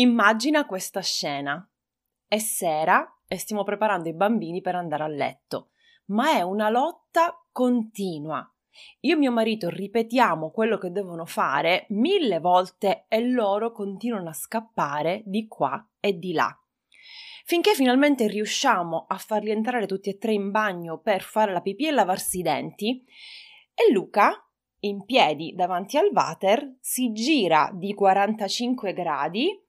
Immagina questa scena. È sera e stiamo preparando i bambini per andare a letto, ma è una lotta continua. Io e mio marito ripetiamo quello che devono fare mille volte e loro continuano a scappare di qua e di là. Finché finalmente riusciamo a farli entrare tutti e tre in bagno per fare la pipì e lavarsi i denti, e Luca, in piedi davanti al water, si gira di 45 gradi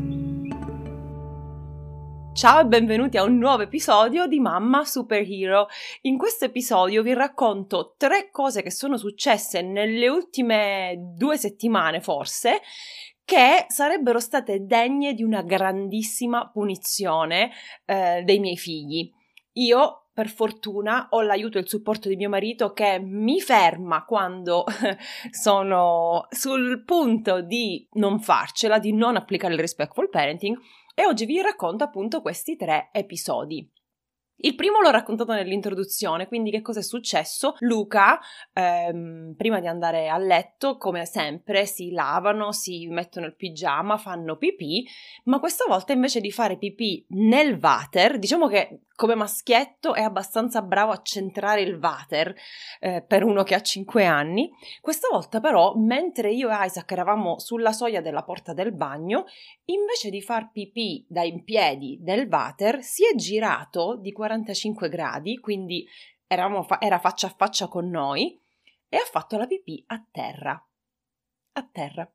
Ciao e benvenuti a un nuovo episodio di Mamma Superhero. In questo episodio vi racconto tre cose che sono successe nelle ultime due settimane forse che sarebbero state degne di una grandissima punizione eh, dei miei figli. Io per fortuna ho l'aiuto e il supporto di mio marito che mi ferma quando sono sul punto di non farcela, di non applicare il respectful parenting e oggi vi racconto appunto questi tre episodi. Il primo l'ho raccontato nell'introduzione, quindi che cosa è successo? Luca, ehm, prima di andare a letto, come sempre, si lavano, si mettono il pigiama, fanno pipì, ma questa volta invece di fare pipì nel water, diciamo che come maschietto è abbastanza bravo a centrare il water eh, per uno che ha 5 anni. Questa volta però, mentre io e Isaac eravamo sulla soglia della porta del bagno, invece di far pipì da in piedi nel water, si è girato di 45 gradi, quindi fa- era faccia a faccia con noi, e ha fatto la pipì a terra. A terra.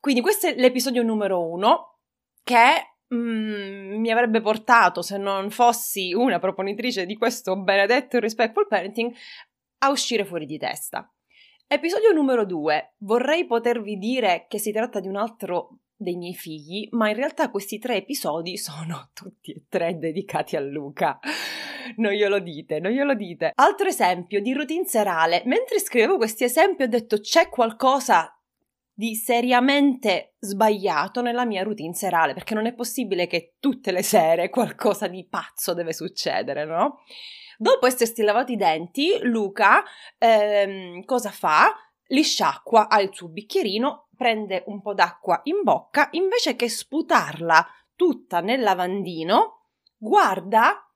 Quindi questo è l'episodio numero uno che mm, mi avrebbe portato, se non fossi una proponitrice di questo benedetto respectful parenting, a uscire fuori di testa. Episodio numero 2. Vorrei potervi dire che si tratta di un altro dei miei figli, ma in realtà questi tre episodi sono tutti e tre dedicati a Luca. Non glielo dite, non glielo dite. Altro esempio di routine serale. Mentre scrivevo questi esempi ho detto c'è qualcosa di seriamente sbagliato nella mia routine serale, perché non è possibile che tutte le sere qualcosa di pazzo deve succedere, no? Dopo essersi lavati i denti, Luca ehm, cosa fa? Li sciacqua, ha il suo bicchierino, prende un po' d'acqua in bocca, invece che sputarla tutta nel lavandino, guarda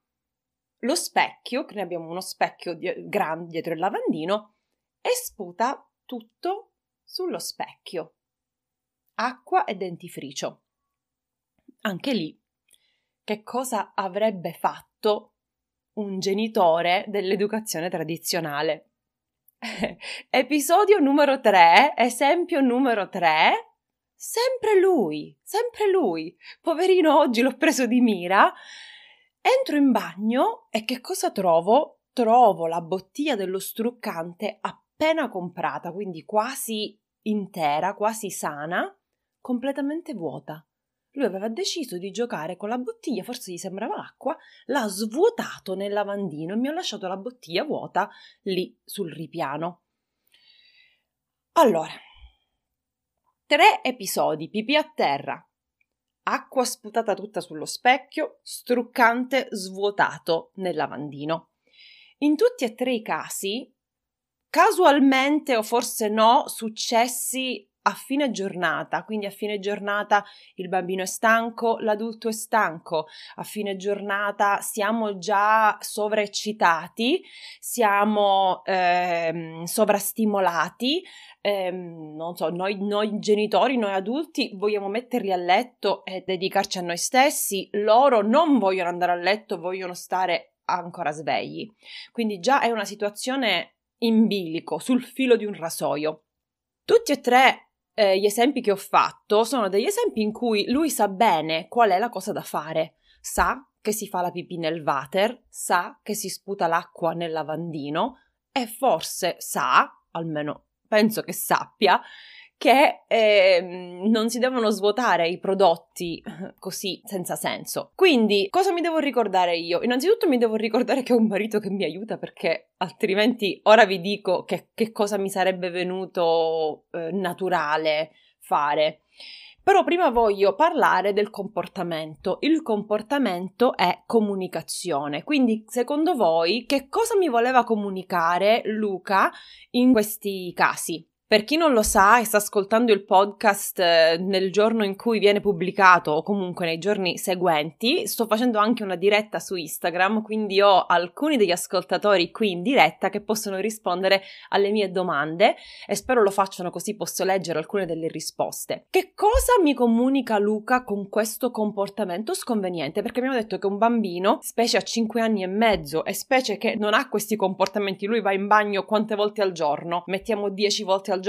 lo specchio, che ne abbiamo uno specchio di- grande dietro il lavandino, e sputa tutto sullo specchio. Acqua e dentifricio. Anche lì, che cosa avrebbe fatto un genitore dell'educazione tradizionale? Episodio numero 3, esempio numero 3. Sempre lui, sempre lui. Poverino, oggi l'ho preso di mira. Entro in bagno e che cosa trovo? Trovo la bottiglia dello struccante appena comprata, quindi quasi intera, quasi sana, completamente vuota. Lui aveva deciso di giocare con la bottiglia, forse gli sembrava acqua, l'ha svuotato nel lavandino e mi ha lasciato la bottiglia vuota lì sul ripiano. Allora, tre episodi, pipì a terra, acqua sputata tutta sullo specchio, struccante svuotato nel lavandino. In tutti e tre i casi casualmente o forse no, successi a fine giornata, quindi a fine giornata il bambino è stanco, l'adulto è stanco, a fine giornata siamo già sovraeccitati, siamo ehm, sovrastimolati, ehm, non so, noi, noi genitori, noi adulti vogliamo metterli a letto e dedicarci a noi stessi, loro non vogliono andare a letto, vogliono stare ancora svegli. Quindi già è una situazione in bilico, sul filo di un rasoio. Tutti e tre eh, gli esempi che ho fatto sono degli esempi in cui lui sa bene qual è la cosa da fare, sa che si fa la pipì nel water, sa che si sputa l'acqua nel lavandino e forse sa, almeno penso che sappia, che eh, non si devono svuotare i prodotti così senza senso. Quindi, cosa mi devo ricordare io? Innanzitutto mi devo ricordare che ho un marito che mi aiuta perché altrimenti ora vi dico che, che cosa mi sarebbe venuto eh, naturale fare. Però prima voglio parlare del comportamento. Il comportamento è comunicazione. Quindi, secondo voi, che cosa mi voleva comunicare Luca in questi casi? Per chi non lo sa e sta ascoltando il podcast eh, nel giorno in cui viene pubblicato o comunque nei giorni seguenti, sto facendo anche una diretta su Instagram, quindi ho alcuni degli ascoltatori qui in diretta che possono rispondere alle mie domande e spero lo facciano così posso leggere alcune delle risposte. Che cosa mi comunica Luca con questo comportamento sconveniente? Perché abbiamo detto che un bambino, specie a 5 anni e mezzo e specie che non ha questi comportamenti, lui va in bagno quante volte al giorno? Mettiamo 10 volte al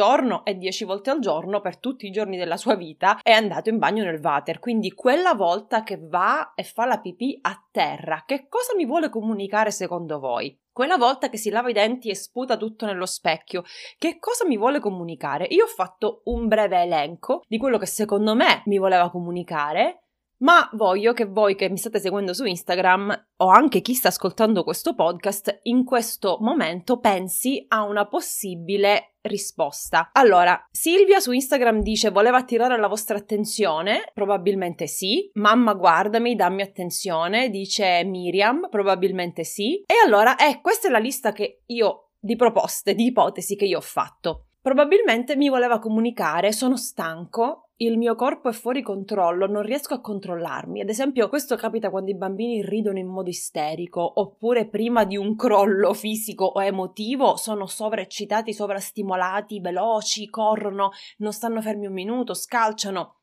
e 10 volte al giorno per tutti i giorni della sua vita è andato in bagno nel water. Quindi quella volta che va e fa la pipì a terra, che cosa mi vuole comunicare secondo voi? Quella volta che si lava i denti e sputa tutto nello specchio, che cosa mi vuole comunicare? Io ho fatto un breve elenco di quello che secondo me mi voleva comunicare ma voglio che voi che mi state seguendo su Instagram o anche chi sta ascoltando questo podcast in questo momento pensi a una possibile risposta. Allora, Silvia su Instagram dice voleva attirare la vostra attenzione, probabilmente sì. Mamma guardami, dammi attenzione, dice Miriam, probabilmente sì. E allora, eh, questa è la lista che io di proposte, di ipotesi che io ho fatto. Probabilmente mi voleva comunicare sono stanco, il mio corpo è fuori controllo, non riesco a controllarmi. Ad esempio, questo capita quando i bambini ridono in modo isterico, oppure prima di un crollo fisico o emotivo sono sovraeccitati, sovrastimolati, veloci, corrono, non stanno fermi un minuto, scalciano,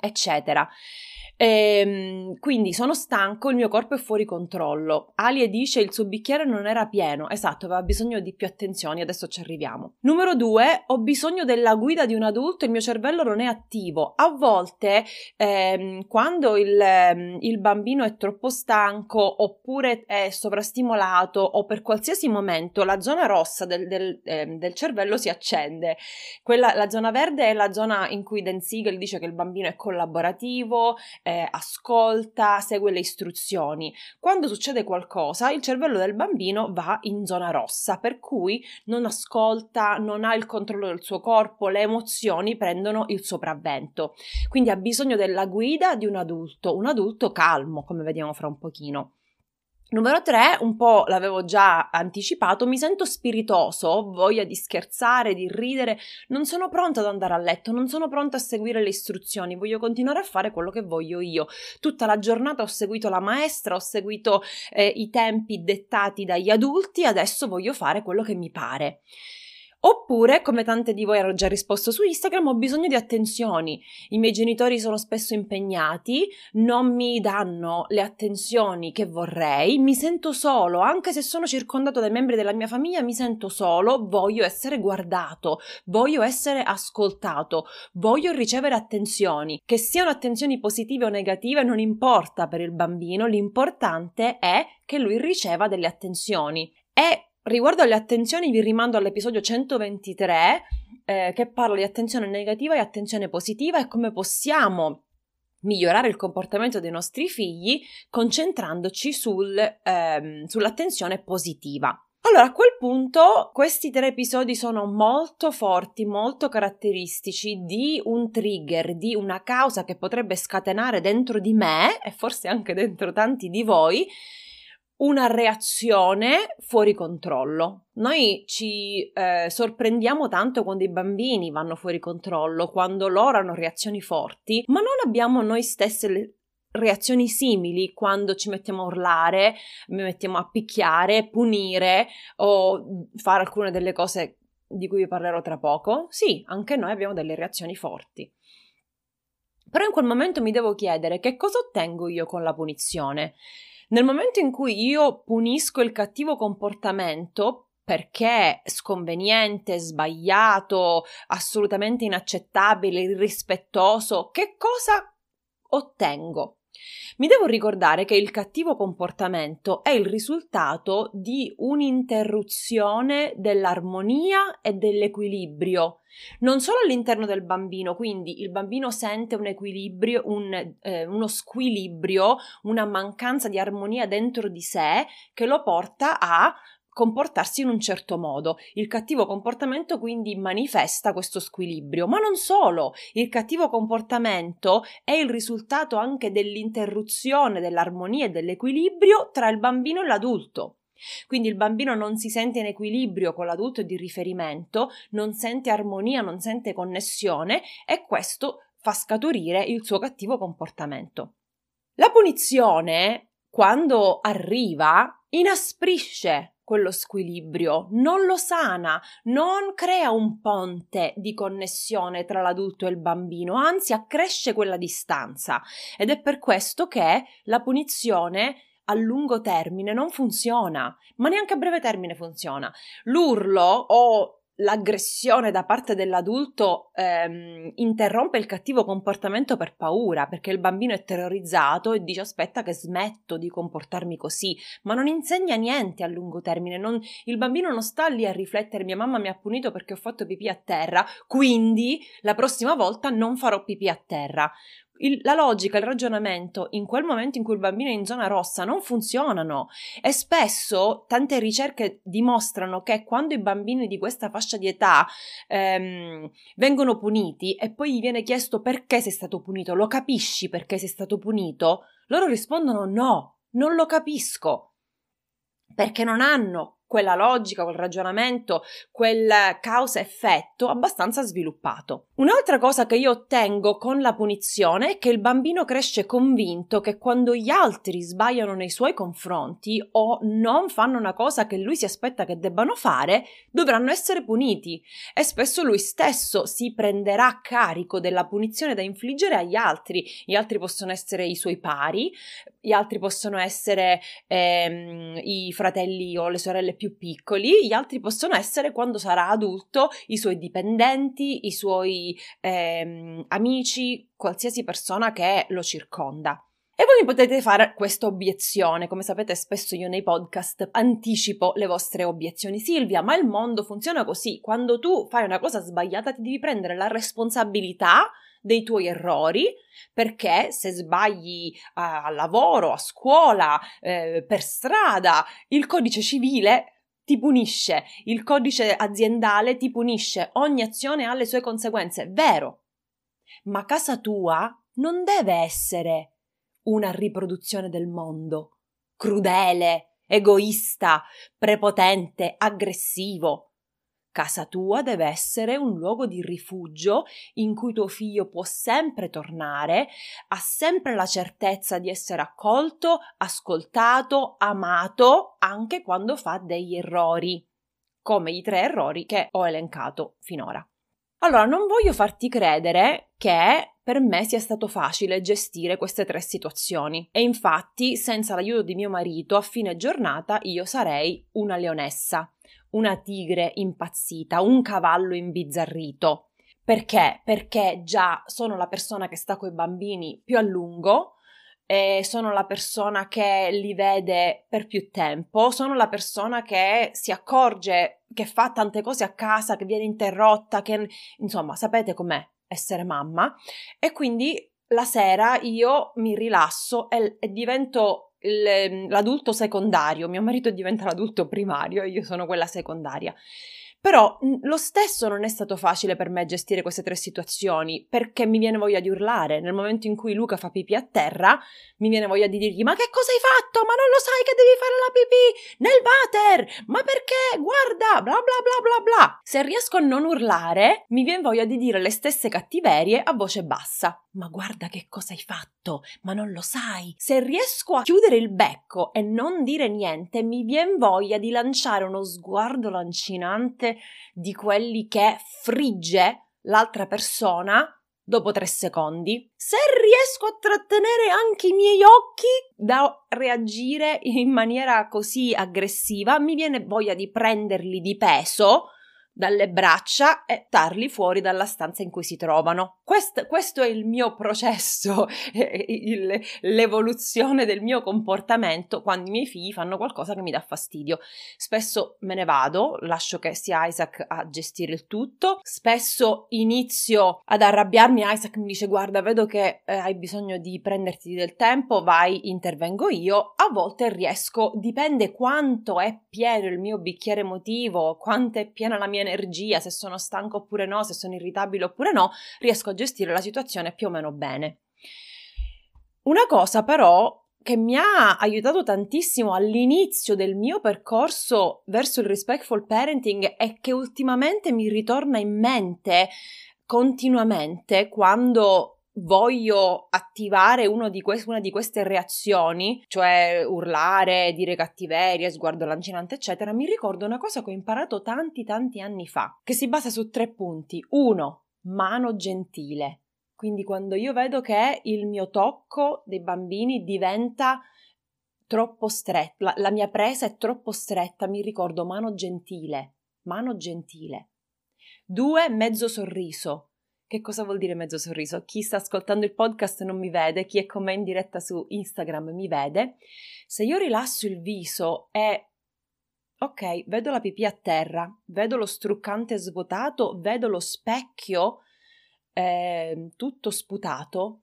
eccetera. Ehm, quindi sono stanco, il mio corpo è fuori controllo. Alie dice il suo bicchiere non era pieno. Esatto, aveva bisogno di più attenzioni, adesso ci arriviamo. Numero due, ho bisogno della guida di un adulto, il mio cervello non è attivo. A volte, ehm, quando il, ehm, il bambino è troppo stanco oppure è sovrastimolato o per qualsiasi momento, la zona rossa del, del, ehm, del cervello si accende. Quella, la zona verde è la zona in cui Dan Siegel dice che il bambino è collaborativo, eh, ascolta, segue le istruzioni. Quando succede qualcosa, il cervello del bambino va in zona rossa, per cui non ascolta, non ha il controllo del suo corpo, le emozioni prendono il sopravvento. Quindi ha bisogno della guida di un adulto, un adulto calmo, come vediamo fra un pochino. Numero 3, un po' l'avevo già anticipato, mi sento spiritoso, ho voglia di scherzare, di ridere, non sono pronta ad andare a letto, non sono pronta a seguire le istruzioni, voglio continuare a fare quello che voglio io. Tutta la giornata ho seguito la maestra, ho seguito eh, i tempi dettati dagli adulti, adesso voglio fare quello che mi pare. Oppure, come tante di voi hanno già risposto su Instagram, ho bisogno di attenzioni. I miei genitori sono spesso impegnati, non mi danno le attenzioni che vorrei, mi sento solo, anche se sono circondato dai membri della mia famiglia, mi sento solo, voglio essere guardato, voglio essere ascoltato, voglio ricevere attenzioni. Che siano attenzioni positive o negative non importa per il bambino, l'importante è che lui riceva delle attenzioni. E Riguardo alle attenzioni vi rimando all'episodio 123 eh, che parla di attenzione negativa e attenzione positiva e come possiamo migliorare il comportamento dei nostri figli concentrandoci sul, ehm, sull'attenzione positiva. Allora, a quel punto questi tre episodi sono molto forti, molto caratteristici di un trigger, di una causa che potrebbe scatenare dentro di me e forse anche dentro tanti di voi una reazione fuori controllo. Noi ci eh, sorprendiamo tanto quando i bambini vanno fuori controllo, quando loro hanno reazioni forti, ma non abbiamo noi stesse le reazioni simili quando ci mettiamo a urlare, mi mettiamo a picchiare, punire o fare alcune delle cose di cui vi parlerò tra poco. Sì, anche noi abbiamo delle reazioni forti. Però in quel momento mi devo chiedere che cosa ottengo io con la punizione. Nel momento in cui io punisco il cattivo comportamento perché sconveniente, sbagliato, assolutamente inaccettabile, irrispettoso, che cosa ottengo? Mi devo ricordare che il cattivo comportamento è il risultato di un'interruzione dell'armonia e dell'equilibrio, non solo all'interno del bambino, quindi il bambino sente un equilibrio, un, eh, uno squilibrio, una mancanza di armonia dentro di sé che lo porta a comportarsi in un certo modo. Il cattivo comportamento quindi manifesta questo squilibrio, ma non solo, il cattivo comportamento è il risultato anche dell'interruzione dell'armonia e dell'equilibrio tra il bambino e l'adulto. Quindi il bambino non si sente in equilibrio con l'adulto di riferimento, non sente armonia, non sente connessione e questo fa scaturire il suo cattivo comportamento. La punizione, quando arriva, inasprisce quello squilibrio, non lo sana, non crea un ponte di connessione tra l'adulto e il bambino, anzi accresce quella distanza. Ed è per questo che la punizione a lungo termine non funziona, ma neanche a breve termine funziona. L'urlo o l'aggressione da parte dell'adulto ehm, interrompe il cattivo comportamento per paura, perché il bambino è terrorizzato e dice aspetta che smetto di comportarmi così, ma non insegna niente a lungo termine, non, il bambino non sta lì a riflettere mia mamma mi ha punito perché ho fatto pipì a terra, quindi la prossima volta non farò pipì a terra il, la logica, il ragionamento in quel momento in cui il bambino è in zona rossa non funzionano e spesso tante ricerche dimostrano che quando i bambini di questa fascia di età ehm, vengono puniti e poi gli viene chiesto perché sei stato punito, lo capisci perché sei stato punito? Loro rispondono no, non lo capisco perché non hanno quella logica, quel ragionamento, quel causa-effetto abbastanza sviluppato. Un'altra cosa che io ottengo con la punizione è che il bambino cresce convinto che quando gli altri sbagliano nei suoi confronti o non fanno una cosa che lui si aspetta che debbano fare, dovranno essere puniti e spesso lui stesso si prenderà carico della punizione da infliggere agli altri. Gli altri possono essere i suoi pari, gli altri possono essere ehm, i fratelli o le sorelle più piccoli, gli altri possono essere quando sarà adulto i suoi dipendenti, i suoi ehm, amici, qualsiasi persona che lo circonda. E voi mi potete fare questa obiezione, come sapete spesso io nei podcast anticipo le vostre obiezioni. Silvia, ma il mondo funziona così, quando tu fai una cosa sbagliata ti devi prendere la responsabilità dei tuoi errori, perché se sbagli a lavoro, a scuola, eh, per strada, il codice civile ti punisce, il codice aziendale ti punisce, ogni azione ha le sue conseguenze, vero. Ma casa tua non deve essere una riproduzione del mondo, crudele, egoista, prepotente, aggressivo. Casa tua deve essere un luogo di rifugio in cui tuo figlio può sempre tornare, ha sempre la certezza di essere accolto, ascoltato, amato, anche quando fa degli errori, come i tre errori che ho elencato finora. Allora, non voglio farti credere che per me sia stato facile gestire queste tre situazioni e infatti senza l'aiuto di mio marito a fine giornata io sarei una leonessa una tigre impazzita, un cavallo imbizzarrito. Perché? Perché già sono la persona che sta con i bambini più a lungo, e sono la persona che li vede per più tempo, sono la persona che si accorge che fa tante cose a casa, che viene interrotta, che insomma sapete com'è essere mamma e quindi la sera io mi rilasso e, e divento l'adulto secondario, mio marito diventa l'adulto primario e io sono quella secondaria. Però lo stesso non è stato facile per me gestire queste tre situazioni, perché mi viene voglia di urlare. Nel momento in cui Luca fa pipì a terra, mi viene voglia di dirgli: Ma che cosa hai fatto? Ma non lo sai che devi fare la pipì nel water? Ma perché? Guarda, bla bla bla bla bla. Se riesco a non urlare, mi viene voglia di dire le stesse cattiverie a voce bassa. Ma guarda che cosa hai fatto, ma non lo sai. Se riesco a chiudere il becco e non dire niente, mi viene voglia di lanciare uno sguardo lancinante di quelli che frigge l'altra persona dopo tre secondi. Se riesco a trattenere anche i miei occhi da reagire in maniera così aggressiva, mi viene voglia di prenderli di peso dalle braccia e tarli fuori dalla stanza in cui si trovano. Questo, questo è il mio processo, il, l'evoluzione del mio comportamento quando i miei figli fanno qualcosa che mi dà fastidio. Spesso me ne vado, lascio che sia Isaac a gestire il tutto, spesso inizio ad arrabbiarmi, Isaac mi dice guarda vedo che eh, hai bisogno di prenderti del tempo, vai, intervengo io, a volte riesco, dipende quanto è pieno il mio bicchiere emotivo, quanto è piena la mia energia, se sono stanco oppure no, se sono irritabile oppure no, riesco a gestire la situazione più o meno bene. Una cosa però che mi ha aiutato tantissimo all'inizio del mio percorso verso il respectful parenting e che ultimamente mi ritorna in mente continuamente quando voglio attivare di que- una di queste reazioni, cioè urlare, dire cattiveria, sguardo lancinante, eccetera, mi ricordo una cosa che ho imparato tanti tanti anni fa, che si basa su tre punti. Uno, mano gentile. Quindi quando io vedo che il mio tocco dei bambini diventa troppo stretta, la, la mia presa è troppo stretta, mi ricordo mano gentile, mano gentile. Due, mezzo sorriso. Che cosa vuol dire mezzo sorriso? Chi sta ascoltando il podcast non mi vede, chi è con me in diretta su Instagram mi vede. Se io rilasso il viso e ok, vedo la pipì a terra, vedo lo struccante svuotato, vedo lo specchio eh, tutto sputato,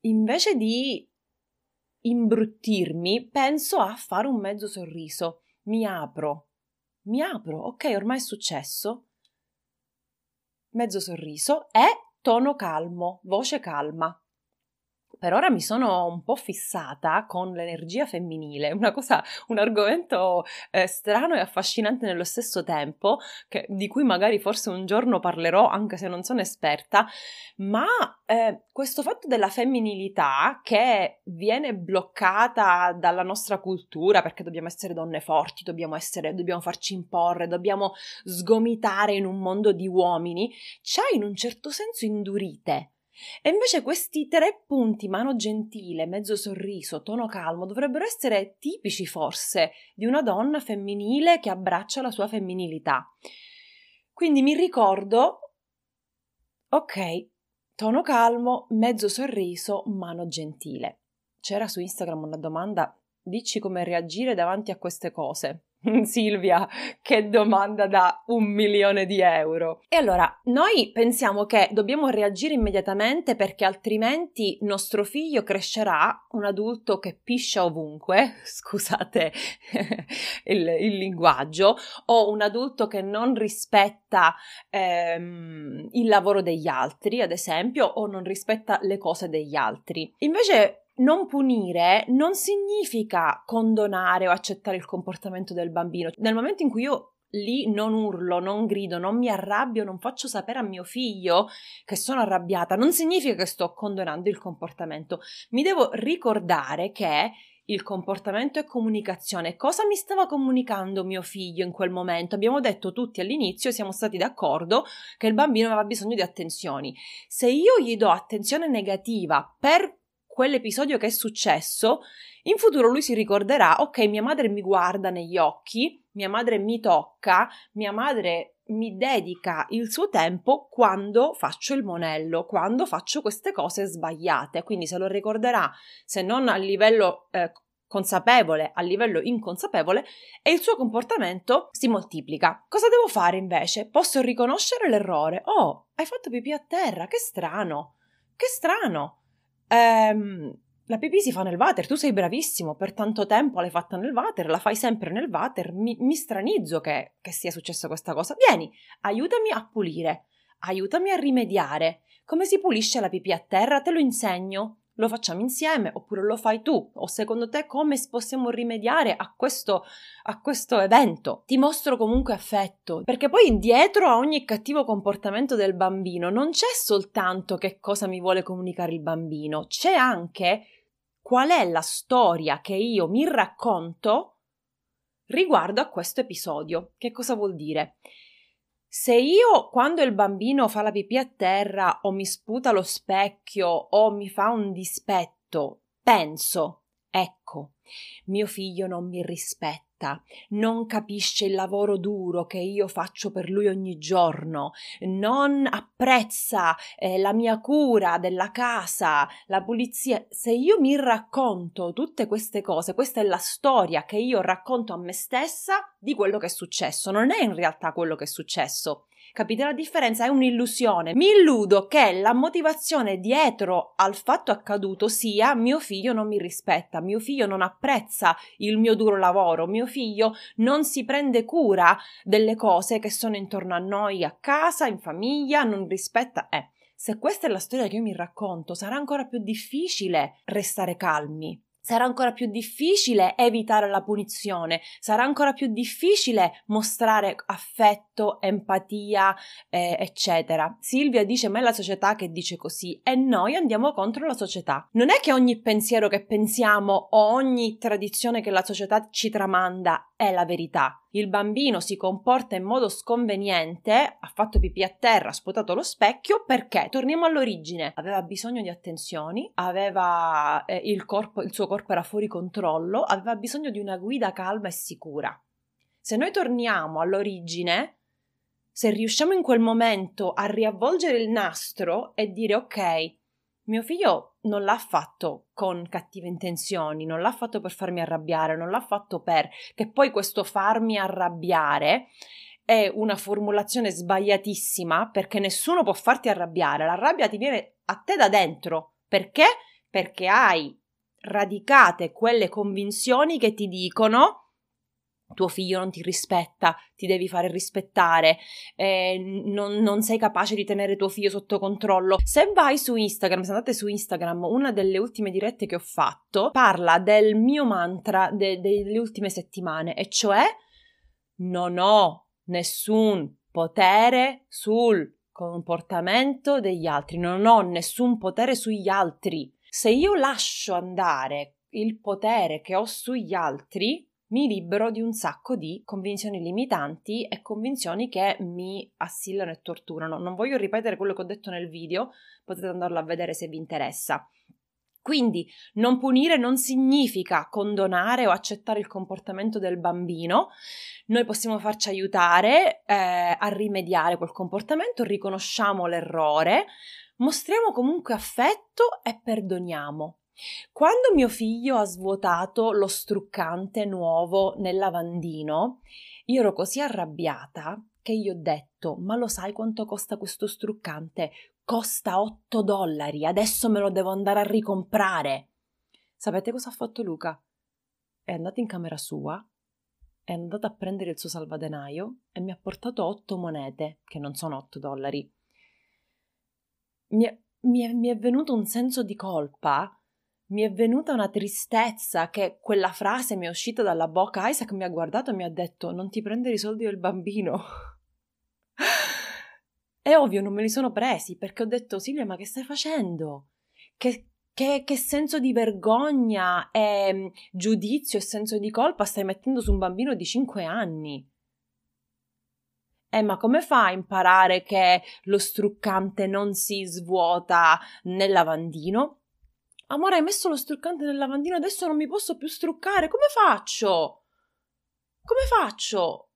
invece di imbruttirmi, penso a fare un mezzo sorriso. Mi apro, mi apro, ok, ormai è successo. Mezzo sorriso e tono calmo, voce calma. Per ora mi sono un po' fissata con l'energia femminile, una cosa, un argomento eh, strano e affascinante nello stesso tempo, che, di cui magari forse un giorno parlerò anche se non sono esperta, ma eh, questo fatto della femminilità che viene bloccata dalla nostra cultura perché dobbiamo essere donne forti, dobbiamo, essere, dobbiamo farci imporre, dobbiamo sgomitare in un mondo di uomini, ci ha in un certo senso indurite e invece questi tre punti, mano gentile, mezzo sorriso, tono calmo, dovrebbero essere tipici forse di una donna femminile che abbraccia la sua femminilità. Quindi mi ricordo, ok, tono calmo, mezzo sorriso, mano gentile. C'era su Instagram una domanda, dici come reagire davanti a queste cose. Silvia, che domanda da un milione di euro. E allora, noi pensiamo che dobbiamo reagire immediatamente perché altrimenti nostro figlio crescerà un adulto che piscia ovunque, scusate il, il linguaggio, o un adulto che non rispetta ehm, il lavoro degli altri, ad esempio, o non rispetta le cose degli altri. Invece non punire non significa condonare o accettare il comportamento del bambino. Nel momento in cui io lì non urlo, non grido, non mi arrabbio, non faccio sapere a mio figlio che sono arrabbiata, non significa che sto condonando il comportamento. Mi devo ricordare che il comportamento è comunicazione. Cosa mi stava comunicando mio figlio in quel momento? Abbiamo detto tutti all'inizio, siamo stati d'accordo che il bambino aveva bisogno di attenzioni. Se io gli do attenzione negativa per quell'episodio che è successo, in futuro lui si ricorderà, ok, mia madre mi guarda negli occhi, mia madre mi tocca, mia madre mi dedica il suo tempo quando faccio il monello, quando faccio queste cose sbagliate. Quindi se lo ricorderà, se non a livello eh, consapevole, a livello inconsapevole, e il suo comportamento si moltiplica. Cosa devo fare invece? Posso riconoscere l'errore. Oh, hai fatto pipì a terra, che strano. Che strano ehm, la pipì si fa nel water, tu sei bravissimo, per tanto tempo l'hai fatta nel water, la fai sempre nel water, mi, mi stranizzo che, che sia successa questa cosa. Vieni, aiutami a pulire, aiutami a rimediare. Come si pulisce la pipì a terra? Te lo insegno lo facciamo insieme oppure lo fai tu o secondo te come possiamo rimediare a questo, a questo evento? Ti mostro comunque affetto perché poi dietro a ogni cattivo comportamento del bambino non c'è soltanto che cosa mi vuole comunicare il bambino c'è anche qual è la storia che io mi racconto riguardo a questo episodio. Che cosa vuol dire se io quando il bambino fa la pipì a terra o mi sputa lo specchio o mi fa un dispetto, penso Ecco, mio figlio non mi rispetta, non capisce il lavoro duro che io faccio per lui ogni giorno, non apprezza eh, la mia cura della casa, la pulizia. Se io mi racconto tutte queste cose, questa è la storia che io racconto a me stessa di quello che è successo, non è in realtà quello che è successo. Capite la differenza? È un'illusione. Mi illudo che la motivazione dietro al fatto accaduto sia mio figlio non mi rispetta, mio figlio non apprezza il mio duro lavoro, mio figlio non si prende cura delle cose che sono intorno a noi a casa, in famiglia, non rispetta. Eh, se questa è la storia che io mi racconto, sarà ancora più difficile restare calmi sarà ancora più difficile evitare la punizione, sarà ancora più difficile mostrare affetto, empatia, eh, eccetera. Silvia dice: Ma è la società che dice così e noi andiamo contro la società. Non è che ogni pensiero che pensiamo o ogni tradizione che la società ci tramanda è la verità il bambino si comporta in modo sconveniente, ha fatto pipì a terra, ha sputato lo specchio, perché? Torniamo all'origine. Aveva bisogno di attenzioni, aveva eh, il, corpo, il suo corpo era fuori controllo, aveva bisogno di una guida calma e sicura. Se noi torniamo all'origine, se riusciamo in quel momento a riavvolgere il nastro e dire ok, mio figlio non l'ha fatto con cattive intenzioni, non l'ha fatto per farmi arrabbiare, non l'ha fatto per che poi questo farmi arrabbiare è una formulazione sbagliatissima perché nessuno può farti arrabbiare, la rabbia ti viene a te da dentro. Perché? Perché hai radicate quelle convinzioni che ti dicono tuo figlio non ti rispetta, ti devi fare rispettare, eh, non, non, sei capace di tenere tuo figlio sotto controllo. Se vai su Instagram, se andate su Instagram, una delle ultime dirette che ho fatto parla del mio mantra de, delle ultime settimane, e cioè non ho nessun potere sul comportamento degli altri, non ho nessun potere sugli altri. Se io lascio andare il potere che ho sugli altri, mi libero di un sacco di convinzioni limitanti e convinzioni che mi assillano e torturano. Non voglio ripetere quello che ho detto nel video, potete andarlo a vedere se vi interessa. Quindi non punire non significa condonare o accettare il comportamento del bambino, noi possiamo farci aiutare eh, a rimediare quel comportamento, riconosciamo l'errore, mostriamo comunque affetto e perdoniamo. Quando mio figlio ha svuotato lo struccante nuovo nel lavandino, io ero così arrabbiata che gli ho detto: Ma lo sai quanto costa questo struccante? Costa 8 dollari, adesso me lo devo andare a ricomprare. Sapete cosa ha fatto Luca? È andato in camera sua, è andato a prendere il suo salvadenaio e mi ha portato 8 monete, che non sono 8 dollari. Mi è, mi è, mi è venuto un senso di colpa mi è venuta una tristezza che quella frase mi è uscita dalla bocca. Isaac mi ha guardato e mi ha detto: Non ti prendere i soldi del bambino. È ovvio, non me li sono presi perché ho detto: Silvia, ma che stai facendo? Che, che, che senso di vergogna e mm, giudizio e senso di colpa stai mettendo su un bambino di 5 anni? Eh, ma come fa a imparare che lo struccante non si svuota nel lavandino? Amore, hai messo lo struccante nel lavandino, adesso non mi posso più struccare. Come faccio? Come faccio?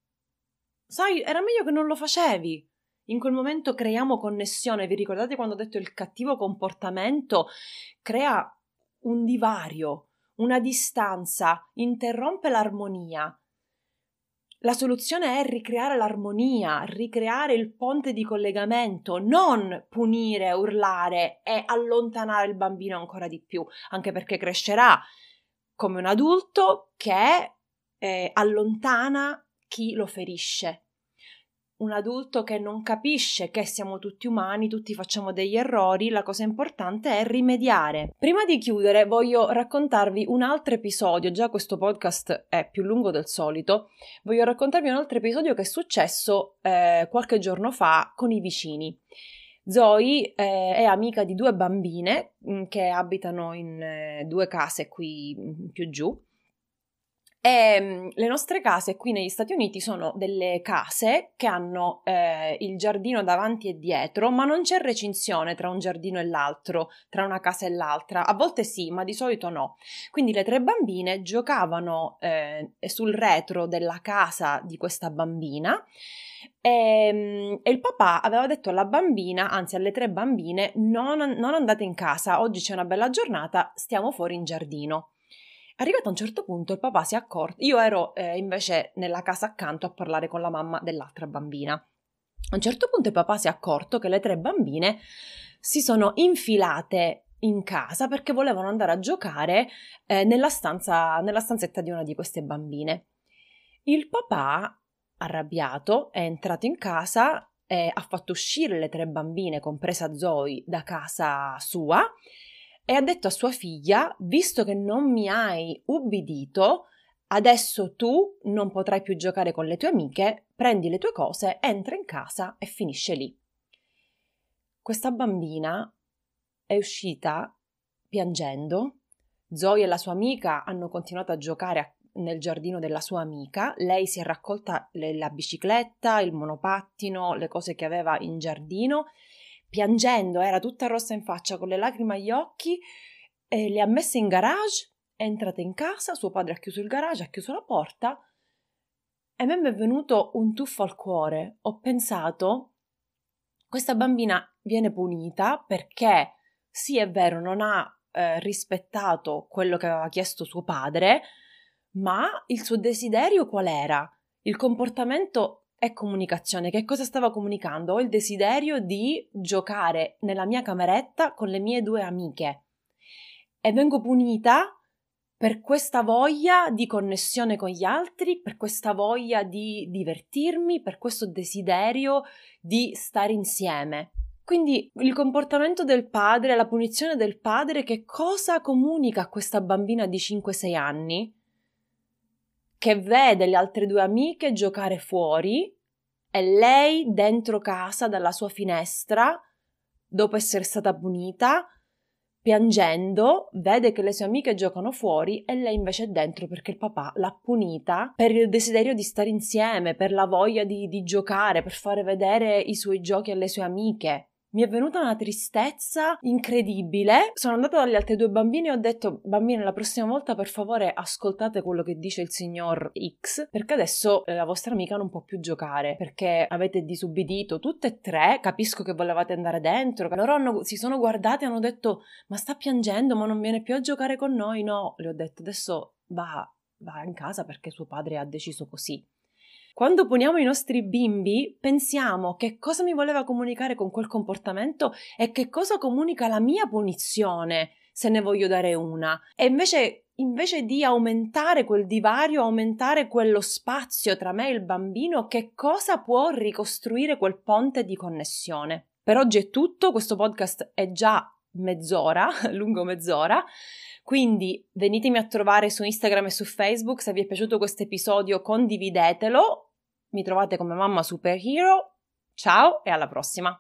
Sai, era meglio che non lo facevi. In quel momento creiamo connessione. Vi ricordate quando ho detto il cattivo comportamento crea un divario, una distanza, interrompe l'armonia. La soluzione è ricreare l'armonia, ricreare il ponte di collegamento, non punire, urlare e allontanare il bambino ancora di più, anche perché crescerà come un adulto che eh, allontana chi lo ferisce un adulto che non capisce che siamo tutti umani, tutti facciamo degli errori, la cosa importante è rimediare. Prima di chiudere voglio raccontarvi un altro episodio, già questo podcast è più lungo del solito, voglio raccontarvi un altro episodio che è successo eh, qualche giorno fa con i vicini. Zoe eh, è amica di due bambine mh, mm, che abitano in eh, due case qui mh, mm, più giù E ehm, le nostre case qui negli Stati Uniti sono delle case che hanno eh, il giardino davanti e dietro, ma non c'è recinzione tra un giardino e l'altro, tra una casa e l'altra. A volte sì, ma di solito no. Quindi le tre bambine giocavano eh, sul retro della casa di questa bambina. E, ehm, e, il papà aveva detto alla bambina, anzi alle tre bambine, non, non andate in casa, oggi c'è una bella giornata, stiamo fuori in giardino. Arrivato a un certo punto il papà si è accorto, io ero eh, invece nella casa accanto a parlare con la mamma dell'altra bambina. A un certo punto il papà si è accorto che le tre bambine si sono infilate in casa perché volevano andare a giocare eh, nella, stanza, nella stanzetta di una di queste bambine. Il papà, arrabbiato, è entrato in casa e ha fatto uscire le tre bambine, compresa Zoe, da casa sua e ha detto a sua figlia, visto che non mi hai ubbidito, adesso tu non potrai più giocare con le tue amiche, prendi le tue cose, entra in casa e finisce lì. Questa bambina è uscita piangendo. Zoe e la sua amica hanno continuato a giocare nel giardino della sua amica. Lei si è raccolta la bicicletta, il monopattino, le cose che aveva in giardino piangendo, era tutta rossa in faccia, con le lacrime agli occhi, le ha messe in garage, è entrata in casa, suo padre ha chiuso il garage, ha chiuso la porta e a me mi è venuto un tuffo al cuore. Ho pensato, questa bambina viene punita perché sì è vero, non ha eh, rispettato quello che aveva chiesto suo padre, ma il suo desiderio qual era? Il comportamento è comunicazione. Che cosa stava comunicando? Ho il desiderio di giocare nella mia cameretta con le mie due amiche e vengo punita per questa voglia di connessione con gli altri, per questa voglia di divertirmi, per questo desiderio di stare insieme. Quindi il comportamento del padre, la punizione del padre, che cosa comunica a questa bambina di 5-6 anni? Che vede le altre due amiche giocare fuori e lei dentro casa dalla sua finestra, dopo essere stata punita, piangendo, vede che le sue amiche giocano fuori e lei invece è dentro perché il papà l'ha punita per il desiderio di stare insieme, per la voglia di, di giocare, per fare vedere i suoi giochi alle sue amiche. Mi è venuta una tristezza incredibile. Sono andata dalle altre due bambine e ho detto: Bambine, la prossima volta per favore ascoltate quello che dice il signor X, perché adesso la vostra amica non può più giocare perché avete disubbidito tutte e tre. Capisco che volevate andare dentro. Loro hanno, si sono guardate e hanno detto: Ma sta piangendo, ma non viene più a giocare con noi? No, le ho detto: Adesso va, va in casa perché suo padre ha deciso così. Quando puniamo i nostri bimbi, pensiamo che cosa mi voleva comunicare con quel comportamento e che cosa comunica la mia punizione, se ne voglio dare una. E invece, invece di aumentare quel divario, aumentare quello spazio tra me e il bambino, che cosa può ricostruire quel ponte di connessione? Per oggi è tutto, questo podcast è già mezz'ora, lungo mezz'ora. Quindi venitemi a trovare su Instagram e su Facebook. Se vi è piaciuto questo episodio, condividetelo. Mi trovate come mamma superhero. Ciao e alla prossima!